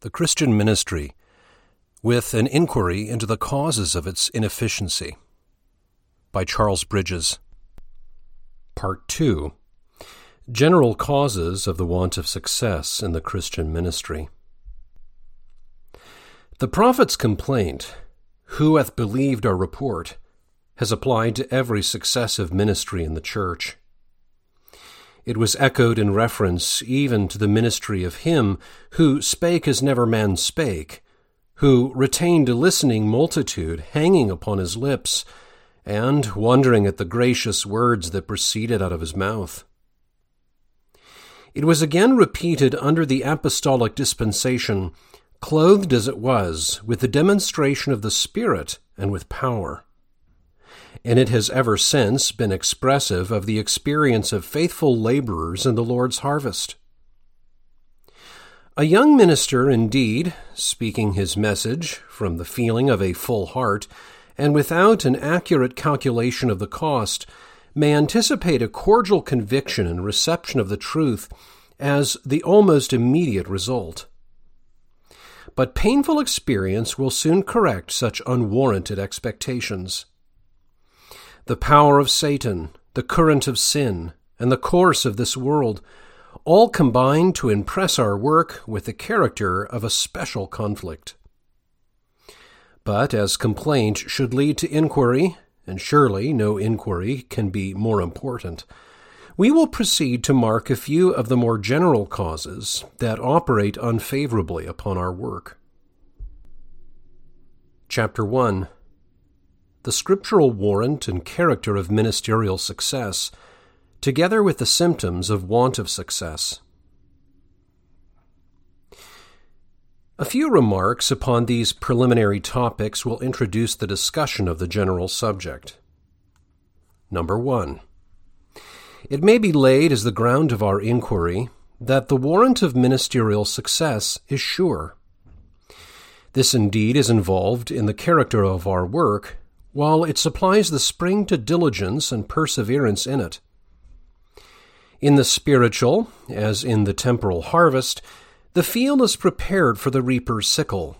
the Christian Ministry, with an inquiry into the causes of its inefficiency. By Charles Bridges. Part 2 General Causes of the Want of Success in the Christian Ministry. The prophet's complaint, Who hath believed our report? has applied to every successive ministry in the Church. It was echoed in reference even to the ministry of him who spake as never man spake, who retained a listening multitude hanging upon his lips, and wondering at the gracious words that proceeded out of his mouth. It was again repeated under the apostolic dispensation, clothed as it was with the demonstration of the Spirit and with power and it has ever since been expressive of the experience of faithful laborers in the Lord's harvest. A young minister, indeed, speaking his message from the feeling of a full heart, and without an accurate calculation of the cost, may anticipate a cordial conviction and reception of the truth as the almost immediate result. But painful experience will soon correct such unwarranted expectations. The power of Satan, the current of sin, and the course of this world all combine to impress our work with the character of a special conflict. But as complaint should lead to inquiry, and surely no inquiry can be more important, we will proceed to mark a few of the more general causes that operate unfavorably upon our work. Chapter 1 the scriptural warrant and character of ministerial success, together with the symptoms of want of success. A few remarks upon these preliminary topics will introduce the discussion of the general subject. Number one. It may be laid as the ground of our inquiry that the warrant of ministerial success is sure. This indeed is involved in the character of our work while it supplies the spring to diligence and perseverance in it. In the spiritual, as in the temporal harvest, the field is prepared for the reaper's sickle.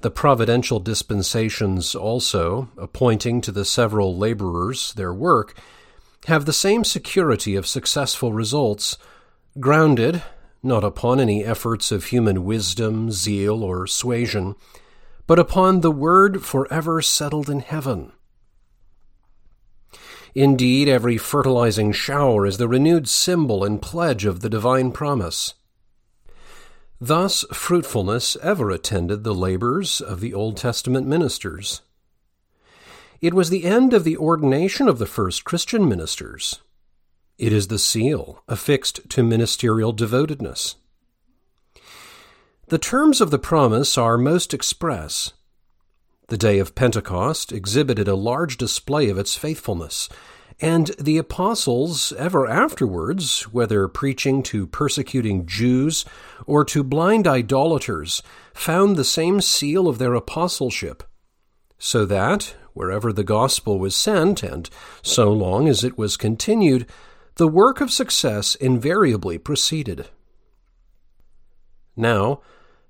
The providential dispensations also, appointing to the several laborers their work, have the same security of successful results, grounded not upon any efforts of human wisdom, zeal, or suasion, but upon the word forever settled in heaven. Indeed, every fertilizing shower is the renewed symbol and pledge of the divine promise. Thus, fruitfulness ever attended the labors of the Old Testament ministers. It was the end of the ordination of the first Christian ministers. It is the seal affixed to ministerial devotedness. The terms of the promise are most express. The day of Pentecost exhibited a large display of its faithfulness, and the apostles ever afterwards, whether preaching to persecuting Jews or to blind idolaters, found the same seal of their apostleship, so that, wherever the gospel was sent, and so long as it was continued, the work of success invariably proceeded. Now,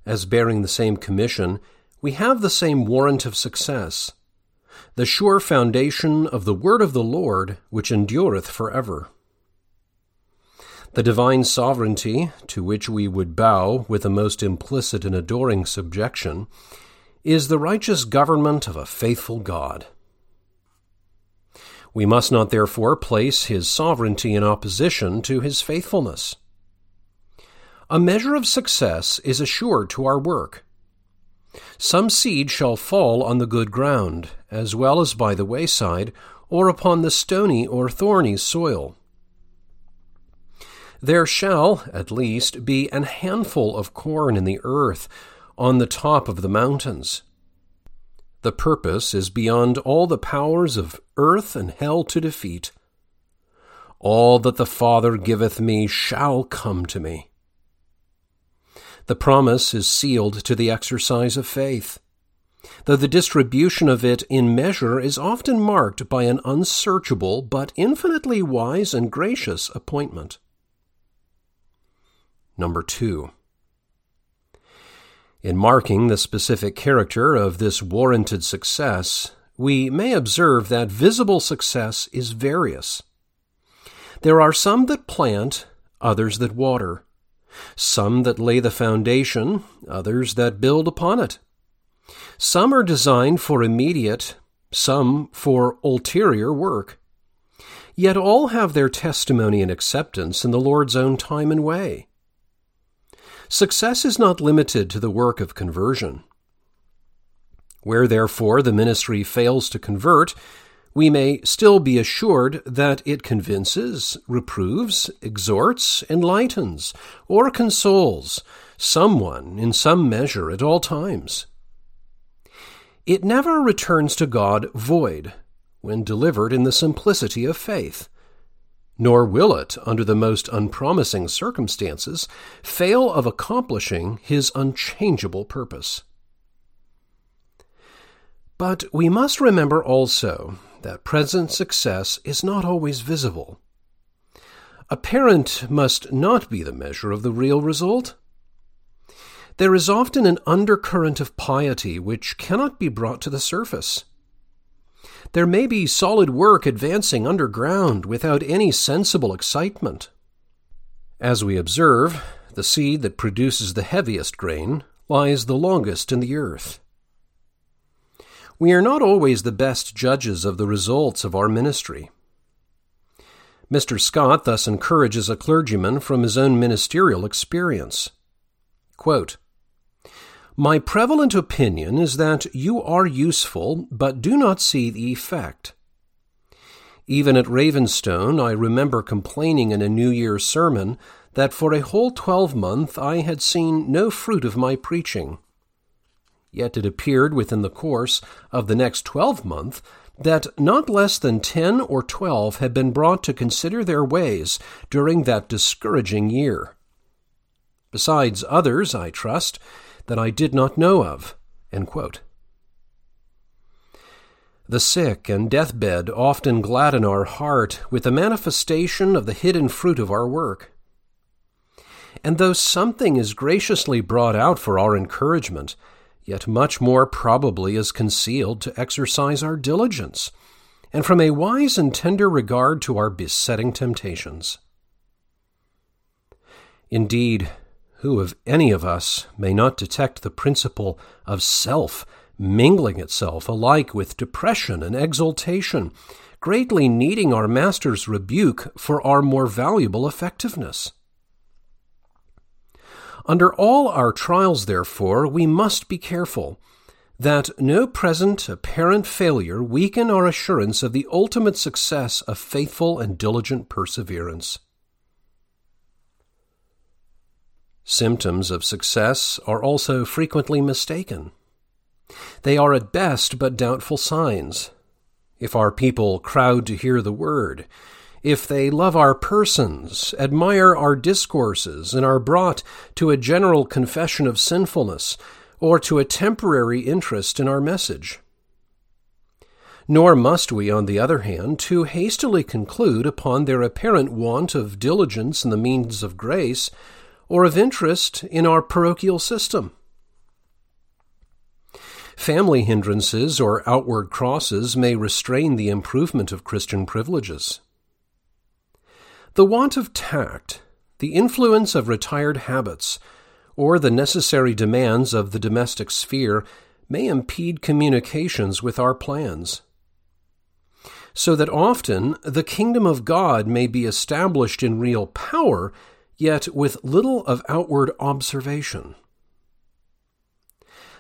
as bearing the same commission, we have the same warrant of success, the sure foundation of the word of the Lord, which endureth for ever. The divine sovereignty, to which we would bow with the most implicit and adoring subjection, is the righteous government of a faithful God. We must not therefore place his sovereignty in opposition to his faithfulness. A measure of success is assured to our work. Some seed shall fall on the good ground, as well as by the wayside, or upon the stony or thorny soil. There shall, at least, be an handful of corn in the earth on the top of the mountains. The purpose is beyond all the powers of earth and hell to defeat. All that the Father giveth me shall come to me. The promise is sealed to the exercise of faith, though the distribution of it in measure is often marked by an unsearchable but infinitely wise and gracious appointment. Number two. In marking the specific character of this warranted success, we may observe that visible success is various. There are some that plant, others that water, some that lay the foundation, others that build upon it. Some are designed for immediate, some for ulterior work. Yet all have their testimony and acceptance in the Lord's own time and way. Success is not limited to the work of conversion. Where, therefore, the ministry fails to convert, we may still be assured that it convinces, reproves, exhorts, enlightens, or consoles someone in some measure at all times. It never returns to God void when delivered in the simplicity of faith nor will it, under the most unpromising circumstances, fail of accomplishing his unchangeable purpose. But we must remember also that present success is not always visible. Apparent must not be the measure of the real result. There is often an undercurrent of piety which cannot be brought to the surface. There may be solid work advancing underground without any sensible excitement. As we observe, the seed that produces the heaviest grain lies the longest in the earth. We are not always the best judges of the results of our ministry. Mr. Scott thus encourages a clergyman from his own ministerial experience. Quote, my prevalent opinion is that you are useful, but do not see the effect. Even at Ravenstone, I remember complaining in a New Year's sermon that for a whole twelvemonth I had seen no fruit of my preaching. Yet it appeared within the course of the next twelvemonth that not less than ten or twelve had been brought to consider their ways during that discouraging year. Besides others, I trust, that I did not know of. The sick and deathbed often gladden our heart with the manifestation of the hidden fruit of our work. And though something is graciously brought out for our encouragement, yet much more probably is concealed to exercise our diligence, and from a wise and tender regard to our besetting temptations. Indeed, who of any of us may not detect the principle of self mingling itself alike with depression and exultation, greatly needing our Master's rebuke for our more valuable effectiveness? Under all our trials, therefore, we must be careful that no present apparent failure weaken our assurance of the ultimate success of faithful and diligent perseverance. Symptoms of success are also frequently mistaken. They are at best but doubtful signs. If our people crowd to hear the word, if they love our persons, admire our discourses, and are brought to a general confession of sinfulness, or to a temporary interest in our message. Nor must we, on the other hand, too hastily conclude upon their apparent want of diligence in the means of grace or of interest in our parochial system. Family hindrances or outward crosses may restrain the improvement of Christian privileges. The want of tact, the influence of retired habits, or the necessary demands of the domestic sphere may impede communications with our plans. So that often the kingdom of God may be established in real power yet with little of outward observation.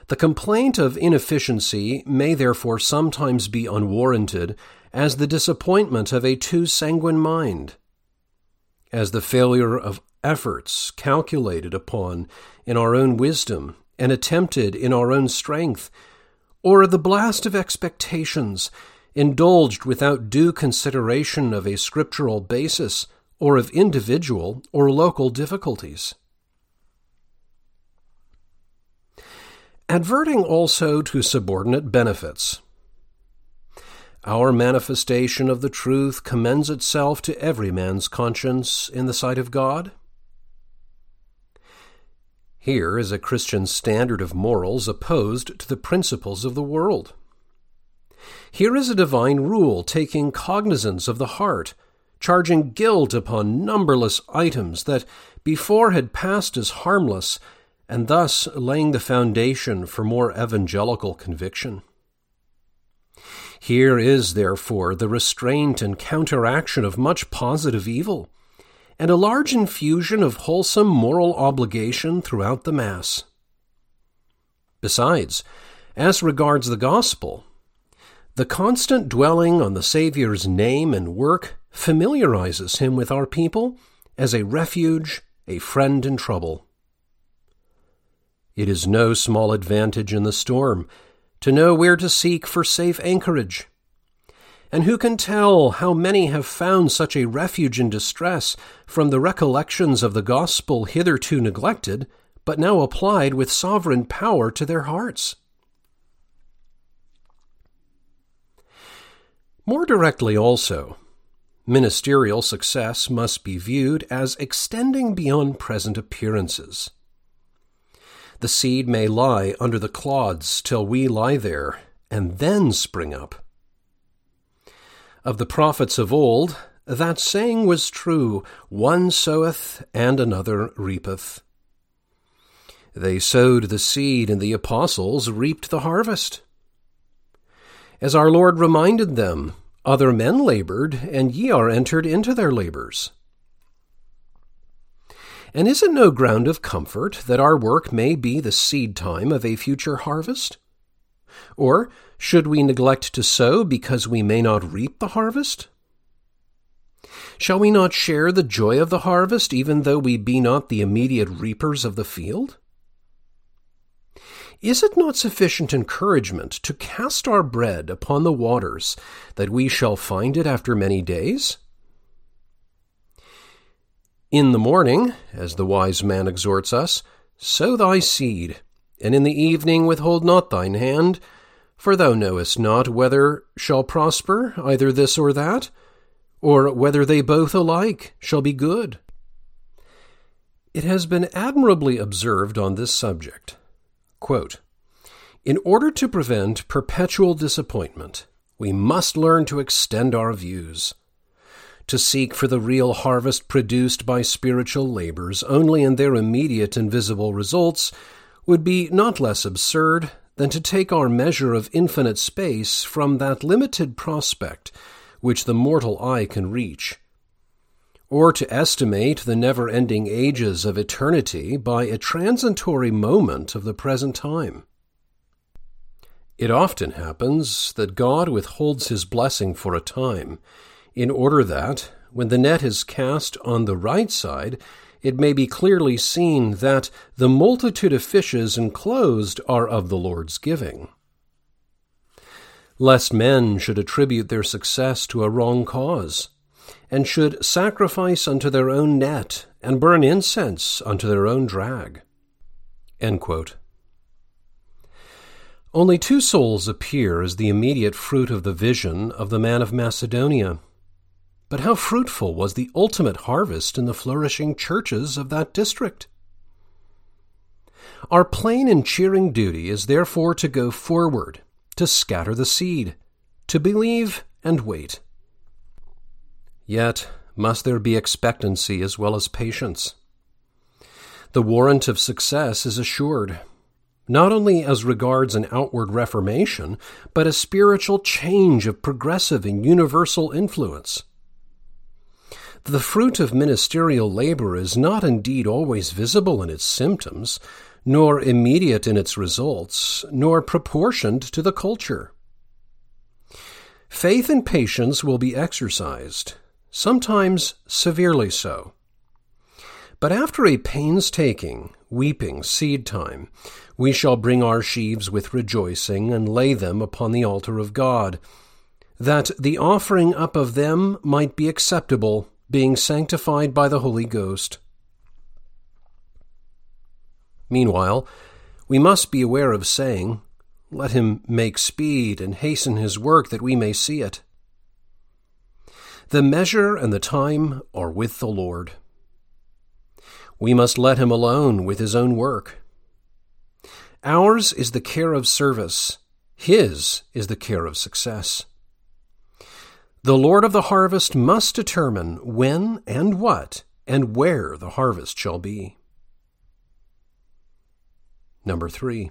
The complaint of inefficiency may therefore sometimes be unwarranted as the disappointment of a too sanguine mind, as the failure of efforts calculated upon in our own wisdom and attempted in our own strength, or the blast of expectations indulged without due consideration of a scriptural basis or of individual or local difficulties. Adverting also to subordinate benefits. Our manifestation of the truth commends itself to every man's conscience in the sight of God. Here is a Christian standard of morals opposed to the principles of the world. Here is a divine rule taking cognizance of the heart, charging guilt upon numberless items that before had passed as harmless, and thus laying the foundation for more evangelical conviction. Here is, therefore, the restraint and counteraction of much positive evil, and a large infusion of wholesome moral obligation throughout the Mass. Besides, as regards the Gospel, the constant dwelling on the Saviour's name and work familiarizes him with our people as a refuge, a friend in trouble. It is no small advantage in the storm to know where to seek for safe anchorage. And who can tell how many have found such a refuge in distress from the recollections of the gospel hitherto neglected, but now applied with sovereign power to their hearts? More directly, also, ministerial success must be viewed as extending beyond present appearances. The seed may lie under the clods till we lie there, and then spring up. Of the prophets of old, that saying was true one soweth, and another reapeth. They sowed the seed, and the apostles reaped the harvest. As our Lord reminded them, other men labored, and ye are entered into their labors. And is it no ground of comfort that our work may be the seed time of a future harvest? Or should we neglect to sow because we may not reap the harvest? Shall we not share the joy of the harvest, even though we be not the immediate reapers of the field? Is it not sufficient encouragement to cast our bread upon the waters, that we shall find it after many days? In the morning, as the wise man exhorts us, sow thy seed, and in the evening withhold not thine hand, for thou knowest not whether shall prosper either this or that, or whether they both alike shall be good. It has been admirably observed on this subject. Quote, in order to prevent perpetual disappointment, we must learn to extend our views to seek for the real harvest produced by spiritual labors only in their immediate and visible results would be not less absurd than to take our measure of infinite space from that limited prospect which the mortal eye can reach, or to estimate the never ending ages of eternity by a transitory moment of the present time. It often happens that God withholds his blessing for a time in order that, when the net is cast on the right side, it may be clearly seen that the multitude of fishes enclosed are of the Lord's giving. Lest men should attribute their success to a wrong cause, and should sacrifice unto their own net, and burn incense unto their own drag. Only two souls appear as the immediate fruit of the vision of the man of Macedonia. But how fruitful was the ultimate harvest in the flourishing churches of that district! Our plain and cheering duty is therefore to go forward, to scatter the seed, to believe and wait. Yet must there be expectancy as well as patience. The warrant of success is assured, not only as regards an outward reformation, but a spiritual change of progressive and universal influence. The fruit of ministerial labor is not indeed always visible in its symptoms, nor immediate in its results, nor proportioned to the culture. Faith and patience will be exercised, sometimes severely so. But after a painstaking, weeping seed time, we shall bring our sheaves with rejoicing and lay them upon the altar of God, that the offering up of them might be acceptable being sanctified by the Holy Ghost. Meanwhile, we must be aware of saying, Let him make speed and hasten his work that we may see it. The measure and the time are with the Lord. We must let him alone with his own work. Ours is the care of service, his is the care of success. The Lord of the harvest must determine when and what and where the harvest shall be. Number three.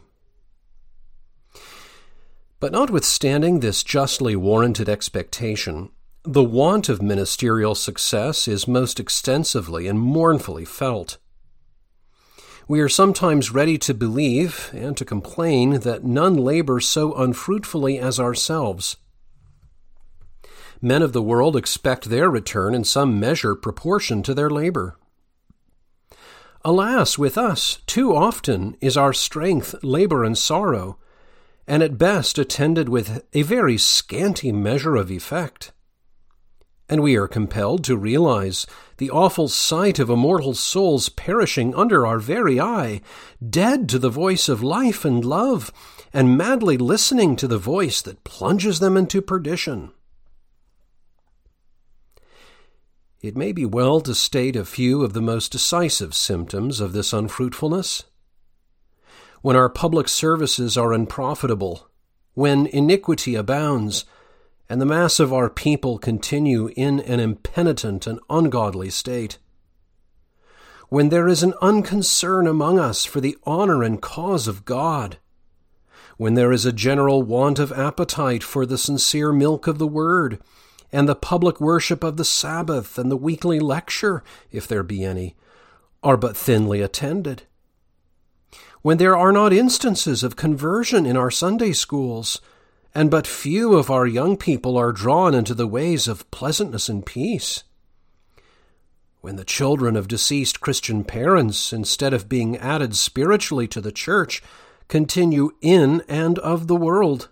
But notwithstanding this justly warranted expectation, the want of ministerial success is most extensively and mournfully felt. We are sometimes ready to believe and to complain that none labor so unfruitfully as ourselves. Men of the world expect their return in some measure proportion to their labor. Alas, with us, too often is our strength labor and sorrow, and at best attended with a very scanty measure of effect and we are compelled to realize the awful sight of immortal souls perishing under our very eye, dead to the voice of life and love, and madly listening to the voice that plunges them into perdition. It may be well to state a few of the most decisive symptoms of this unfruitfulness. When our public services are unprofitable, when iniquity abounds, and the mass of our people continue in an impenitent and ungodly state. When there is an unconcern among us for the honor and cause of God, when there is a general want of appetite for the sincere milk of the Word, and the public worship of the Sabbath and the weekly lecture, if there be any, are but thinly attended. When there are not instances of conversion in our Sunday schools, and but few of our young people are drawn into the ways of pleasantness and peace. When the children of deceased Christian parents, instead of being added spiritually to the church, continue in and of the world.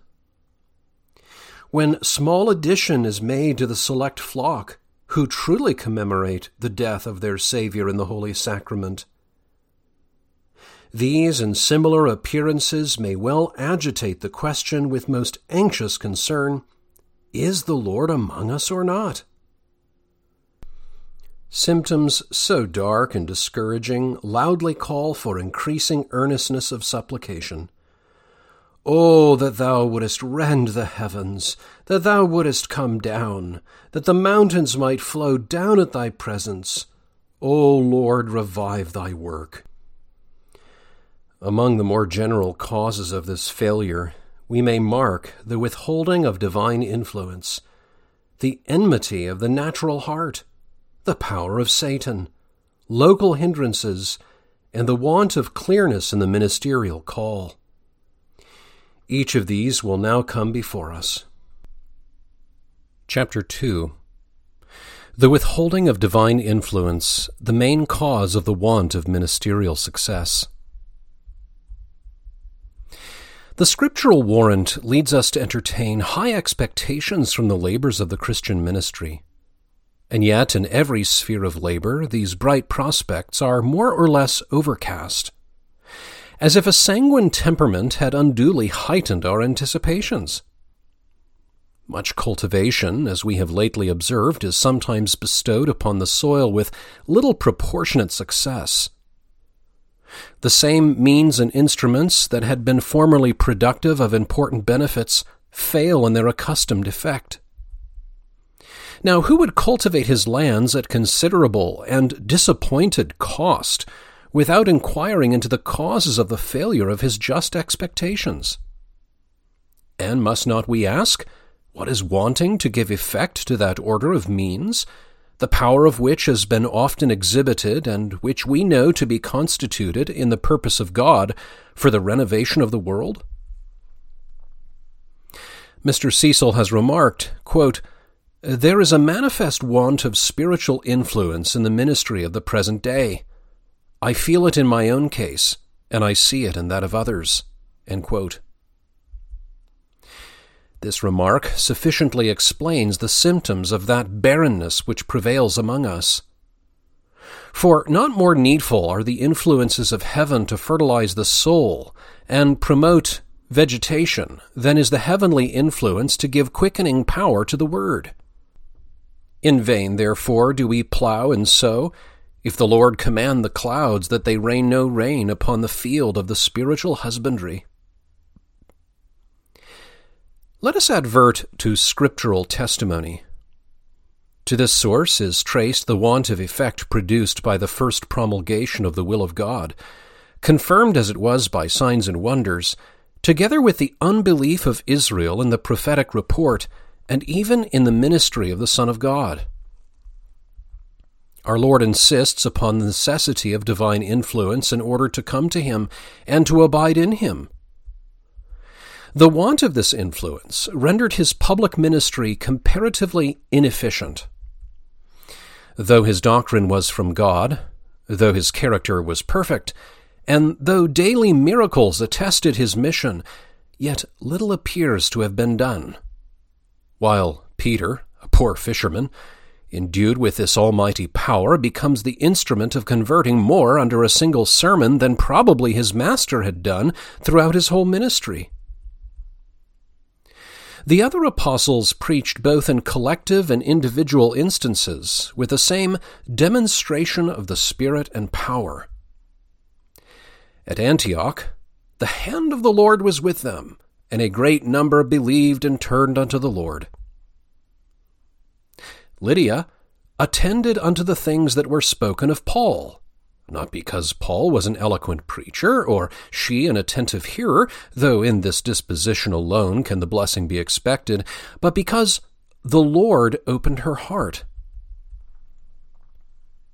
When small addition is made to the select flock, who truly commemorate the death of their Saviour in the Holy Sacrament, these and similar appearances may well agitate the question with most anxious concern Is the Lord among us or not? Symptoms so dark and discouraging loudly call for increasing earnestness of supplication. Oh, that thou wouldest rend the heavens, that thou wouldest come down, that the mountains might flow down at thy presence. O Lord, revive thy work. Among the more general causes of this failure, we may mark the withholding of divine influence, the enmity of the natural heart, the power of Satan, local hindrances, and the want of clearness in the ministerial call. Each of these will now come before us. Chapter 2 The withholding of divine influence, the main cause of the want of ministerial success. The scriptural warrant leads us to entertain high expectations from the labors of the Christian ministry. And yet, in every sphere of labor, these bright prospects are more or less overcast, as if a sanguine temperament had unduly heightened our anticipations. Much cultivation, as we have lately observed, is sometimes bestowed upon the soil with little proportionate success the same means and instruments that had been formerly productive of important benefits fail in their accustomed effect. Now, who would cultivate his lands at considerable and disappointed cost without inquiring into the causes of the failure of his just expectations? And must not we ask, what is wanting to give effect to that order of means the power of which has been often exhibited and which we know to be constituted in the purpose of God for the renovation of the world? Mr. Cecil has remarked, quote, There is a manifest want of spiritual influence in the ministry of the present day. I feel it in my own case, and I see it in that of others. This remark sufficiently explains the symptoms of that barrenness which prevails among us. For not more needful are the influences of heaven to fertilize the soul and promote vegetation than is the heavenly influence to give quickening power to the word. In vain, therefore, do we plough and sow, if the Lord command the clouds that they rain no rain upon the field of the spiritual husbandry? Let us advert to scriptural testimony. To this source is traced the want of effect produced by the first promulgation of the will of God, confirmed as it was by signs and wonders, together with the unbelief of Israel in the prophetic report, and even in the ministry of the Son of God. Our Lord insists upon the necessity of divine influence in order to come to Him and to abide in Him. The want of this influence rendered his public ministry comparatively inefficient. Though his doctrine was from God, though his character was perfect, and though daily miracles attested his mission, yet little appears to have been done. While Peter, a poor fisherman, endued with this almighty power, becomes the instrument of converting more under a single sermon than probably his master had done throughout his whole ministry. The other apostles preached both in collective and individual instances with the same demonstration of the Spirit and power. At Antioch, the hand of the Lord was with them, and a great number believed and turned unto the Lord. Lydia attended unto the things that were spoken of Paul, not because Paul was an eloquent preacher, or she an attentive hearer, though in this disposition alone can the blessing be expected, but because the Lord opened her heart.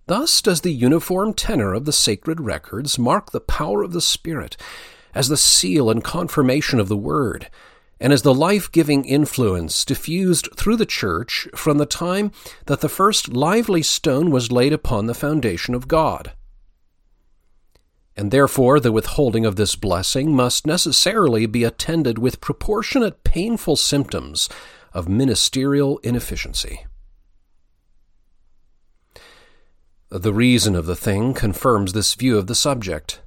Thus does the uniform tenor of the sacred records mark the power of the Spirit as the seal and confirmation of the Word, and as the life giving influence diffused through the Church from the time that the first lively stone was laid upon the foundation of God. And therefore, the withholding of this blessing must necessarily be attended with proportionate painful symptoms of ministerial inefficiency. The reason of the thing confirms this view of the subject.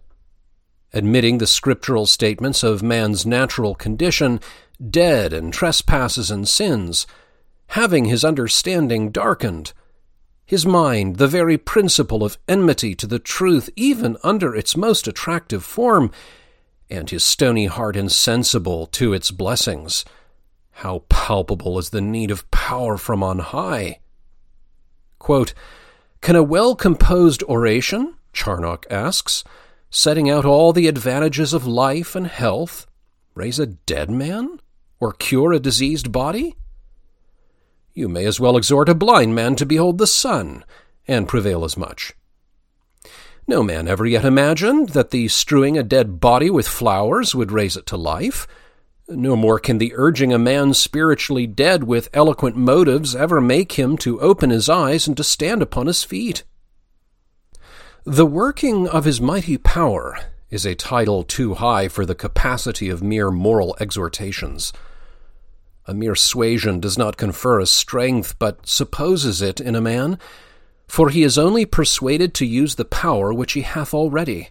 Admitting the scriptural statements of man's natural condition, dead in trespasses and sins, having his understanding darkened, his mind the very principle of enmity to the truth, even under its most attractive form, and his stony heart insensible to its blessings. How palpable is the need of power from on high! Quote, can a well composed oration, Charnock asks, setting out all the advantages of life and health, raise a dead man? Or cure a diseased body? You may as well exhort a blind man to behold the sun, and prevail as much. No man ever yet imagined that the strewing a dead body with flowers would raise it to life, no more can the urging a man spiritually dead with eloquent motives ever make him to open his eyes and to stand upon his feet. The working of his mighty power is a title too high for the capacity of mere moral exhortations. A mere suasion does not confer a strength, but supposes it in a man, for he is only persuaded to use the power which he hath already.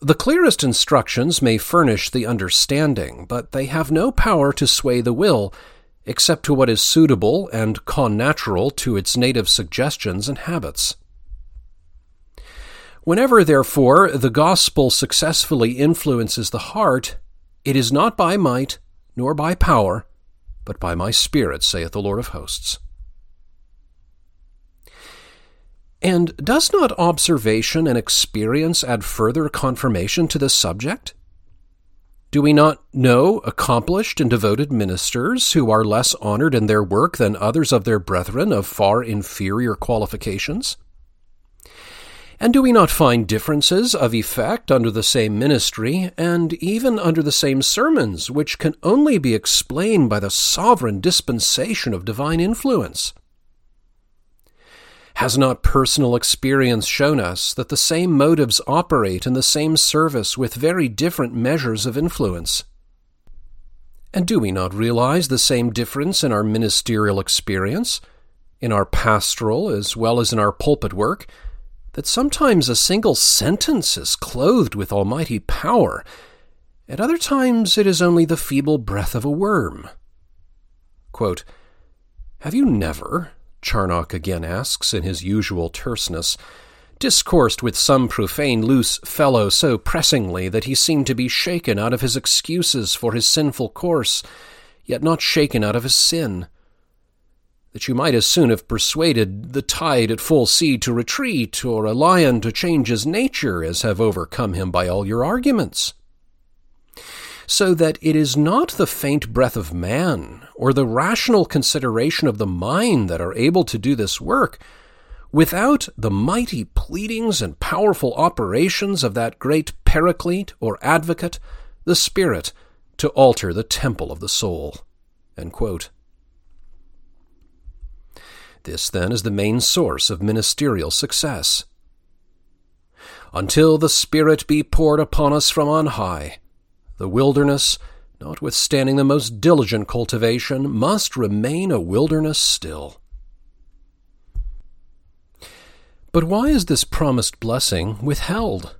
The clearest instructions may furnish the understanding, but they have no power to sway the will, except to what is suitable and connatural to its native suggestions and habits. Whenever, therefore, the gospel successfully influences the heart, it is not by might, nor by power, but by my Spirit, saith the Lord of hosts. And does not observation and experience add further confirmation to this subject? Do we not know accomplished and devoted ministers who are less honored in their work than others of their brethren of far inferior qualifications? And do we not find differences of effect under the same ministry, and even under the same sermons, which can only be explained by the sovereign dispensation of divine influence? Has not personal experience shown us that the same motives operate in the same service with very different measures of influence? And do we not realize the same difference in our ministerial experience, in our pastoral as well as in our pulpit work, that sometimes a single sentence is clothed with almighty power, at other times it is only the feeble breath of a worm? Quote, Have you never, Charnock again asks in his usual terseness, discoursed with some profane loose fellow so pressingly that he seemed to be shaken out of his excuses for his sinful course, yet not shaken out of his sin. That you might as soon have persuaded the tide at full sea to retreat, or a lion to change his nature, as have overcome him by all your arguments. So that it is not the faint breath of man, or the rational consideration of the mind that are able to do this work, Without the mighty pleadings and powerful operations of that great paraclete or advocate, the Spirit, to alter the temple of the soul. This, then, is the main source of ministerial success. Until the Spirit be poured upon us from on high, the wilderness, notwithstanding the most diligent cultivation, must remain a wilderness still. But why is this promised blessing withheld?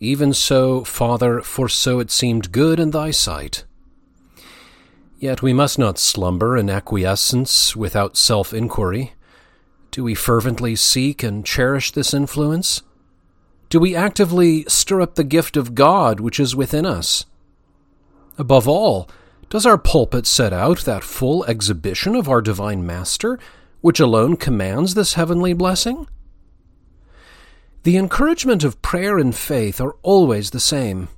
Even so, Father, for so it seemed good in thy sight. Yet we must not slumber in acquiescence without self inquiry. Do we fervently seek and cherish this influence? Do we actively stir up the gift of God which is within us? Above all, does our pulpit set out that full exhibition of our divine Master, which alone commands this heavenly blessing? The encouragement of prayer and faith are always the same.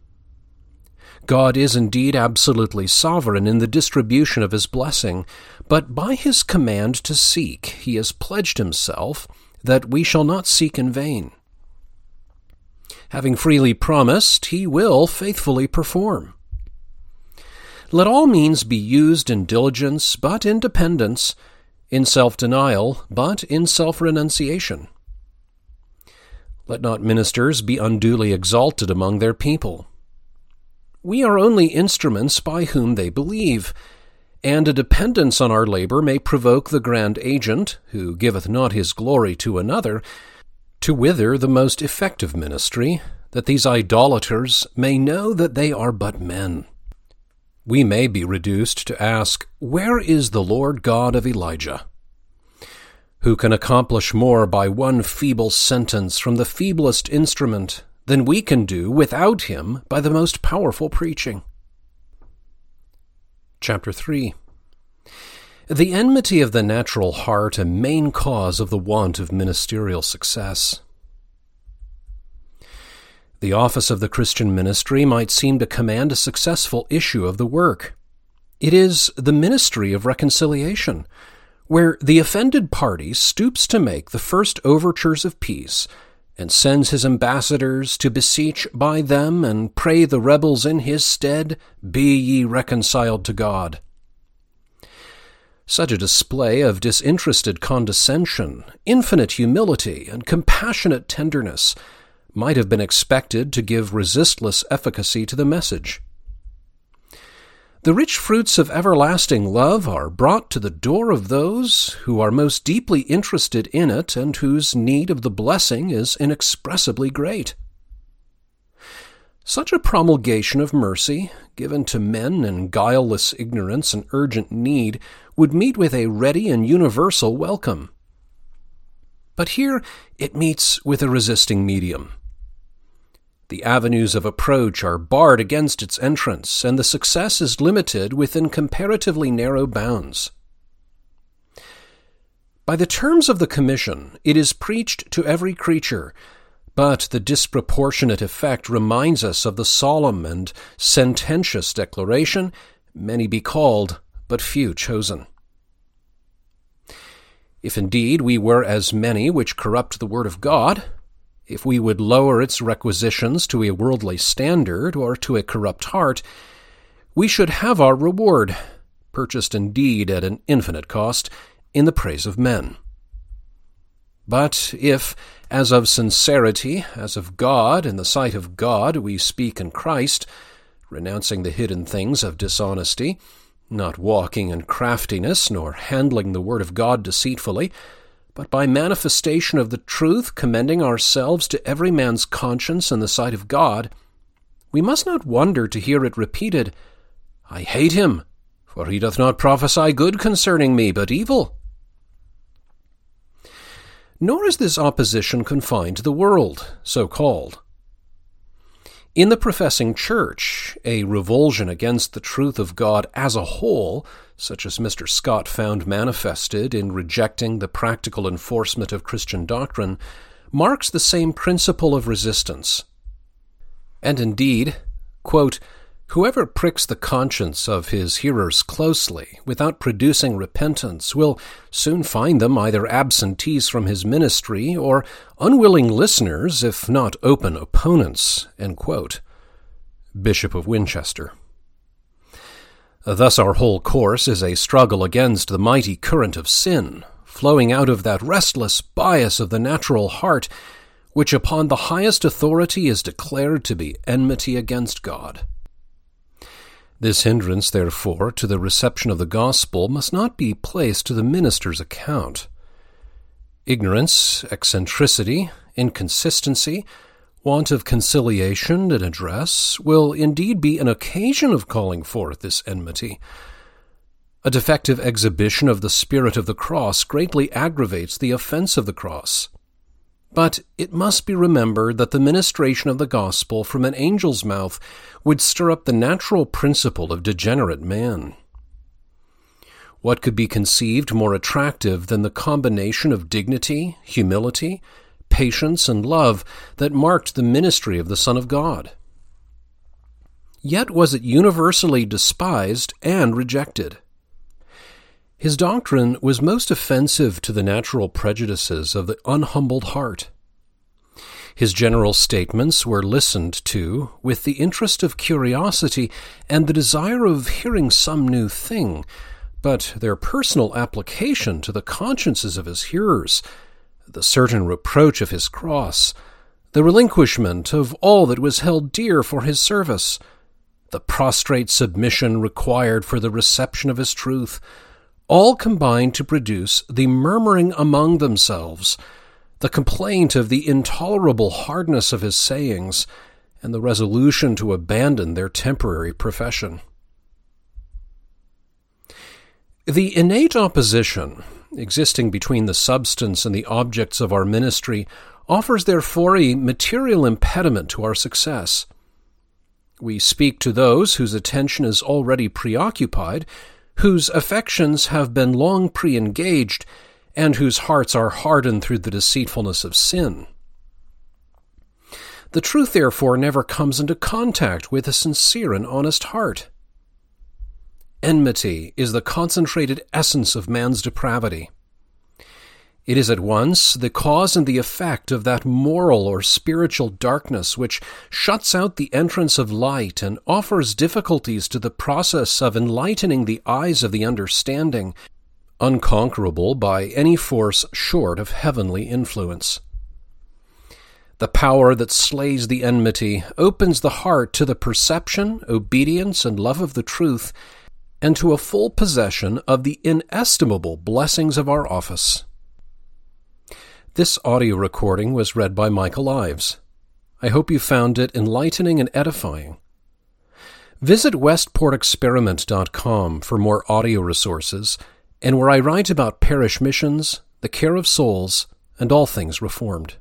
God is indeed absolutely sovereign in the distribution of his blessing, but by his command to seek, he has pledged himself that we shall not seek in vain. Having freely promised, he will faithfully perform. Let all means be used in diligence, but in dependence, in self denial, but in self renunciation. Let not ministers be unduly exalted among their people. We are only instruments by whom they believe, and a dependence on our labor may provoke the grand agent, who giveth not his glory to another, to wither the most effective ministry, that these idolaters may know that they are but men. We may be reduced to ask, Where is the Lord God of Elijah? who can accomplish more by one feeble sentence from the feeblest instrument than we can do without him by the most powerful preaching. Chapter 3 The enmity of the natural heart a main cause of the want of ministerial success. The office of the Christian ministry might seem to command a successful issue of the work. It is the ministry of reconciliation where the offended party stoops to make the first overtures of peace and sends his ambassadors to beseech by them and pray the rebels in his stead, Be ye reconciled to God. Such a display of disinterested condescension, infinite humility, and compassionate tenderness might have been expected to give resistless efficacy to the message. The rich fruits of everlasting love are brought to the door of those who are most deeply interested in it and whose need of the blessing is inexpressibly great. Such a promulgation of mercy, given to men in guileless ignorance and urgent need, would meet with a ready and universal welcome. But here it meets with a resisting medium. The avenues of approach are barred against its entrance, and the success is limited within comparatively narrow bounds. By the terms of the commission, it is preached to every creature, but the disproportionate effect reminds us of the solemn and sententious declaration Many be called, but few chosen. If indeed we were as many which corrupt the word of God, if we would lower its requisitions to a worldly standard or to a corrupt heart, we should have our reward, purchased indeed at an infinite cost, in the praise of men. But if, as of sincerity, as of God, in the sight of God, we speak in Christ, renouncing the hidden things of dishonesty, not walking in craftiness, nor handling the word of God deceitfully, but by manifestation of the truth, commending ourselves to every man's conscience in the sight of God, we must not wonder to hear it repeated, I hate him, for he doth not prophesy good concerning me, but evil. Nor is this opposition confined to the world, so called. In the professing church, a revulsion against the truth of God as a whole, such as Mr. Scott found manifested in rejecting the practical enforcement of Christian doctrine, marks the same principle of resistance. And indeed, quote, Whoever pricks the conscience of his hearers closely, without producing repentance, will soon find them either absentees from his ministry or unwilling listeners, if not open opponents. Bishop of Winchester. Thus, our whole course is a struggle against the mighty current of sin, flowing out of that restless bias of the natural heart, which upon the highest authority is declared to be enmity against God. This hindrance, therefore, to the reception of the gospel must not be placed to the minister's account. Ignorance, eccentricity, inconsistency, want of conciliation and address will indeed be an occasion of calling forth this enmity. A defective exhibition of the spirit of the cross greatly aggravates the offense of the cross. But it must be remembered that the ministration of the gospel from an angel's mouth would stir up the natural principle of degenerate man. What could be conceived more attractive than the combination of dignity, humility, patience, and love that marked the ministry of the Son of God? Yet was it universally despised and rejected. His doctrine was most offensive to the natural prejudices of the unhumbled heart. His general statements were listened to with the interest of curiosity and the desire of hearing some new thing, but their personal application to the consciences of his hearers, the certain reproach of his cross, the relinquishment of all that was held dear for his service, the prostrate submission required for the reception of his truth, all combine to produce the murmuring among themselves, the complaint of the intolerable hardness of his sayings, and the resolution to abandon their temporary profession. The innate opposition existing between the substance and the objects of our ministry offers therefore a material impediment to our success. We speak to those whose attention is already preoccupied whose affections have been long pre engaged, and whose hearts are hardened through the deceitfulness of sin. The truth, therefore, never comes into contact with a sincere and honest heart. Enmity is the concentrated essence of man's depravity. It is at once the cause and the effect of that moral or spiritual darkness which shuts out the entrance of light and offers difficulties to the process of enlightening the eyes of the understanding, unconquerable by any force short of heavenly influence. The power that slays the enmity opens the heart to the perception, obedience, and love of the truth, and to a full possession of the inestimable blessings of our office. This audio recording was read by Michael Ives. I hope you found it enlightening and edifying. Visit westportexperiment.com for more audio resources and where I write about parish missions, the care of souls, and all things reformed.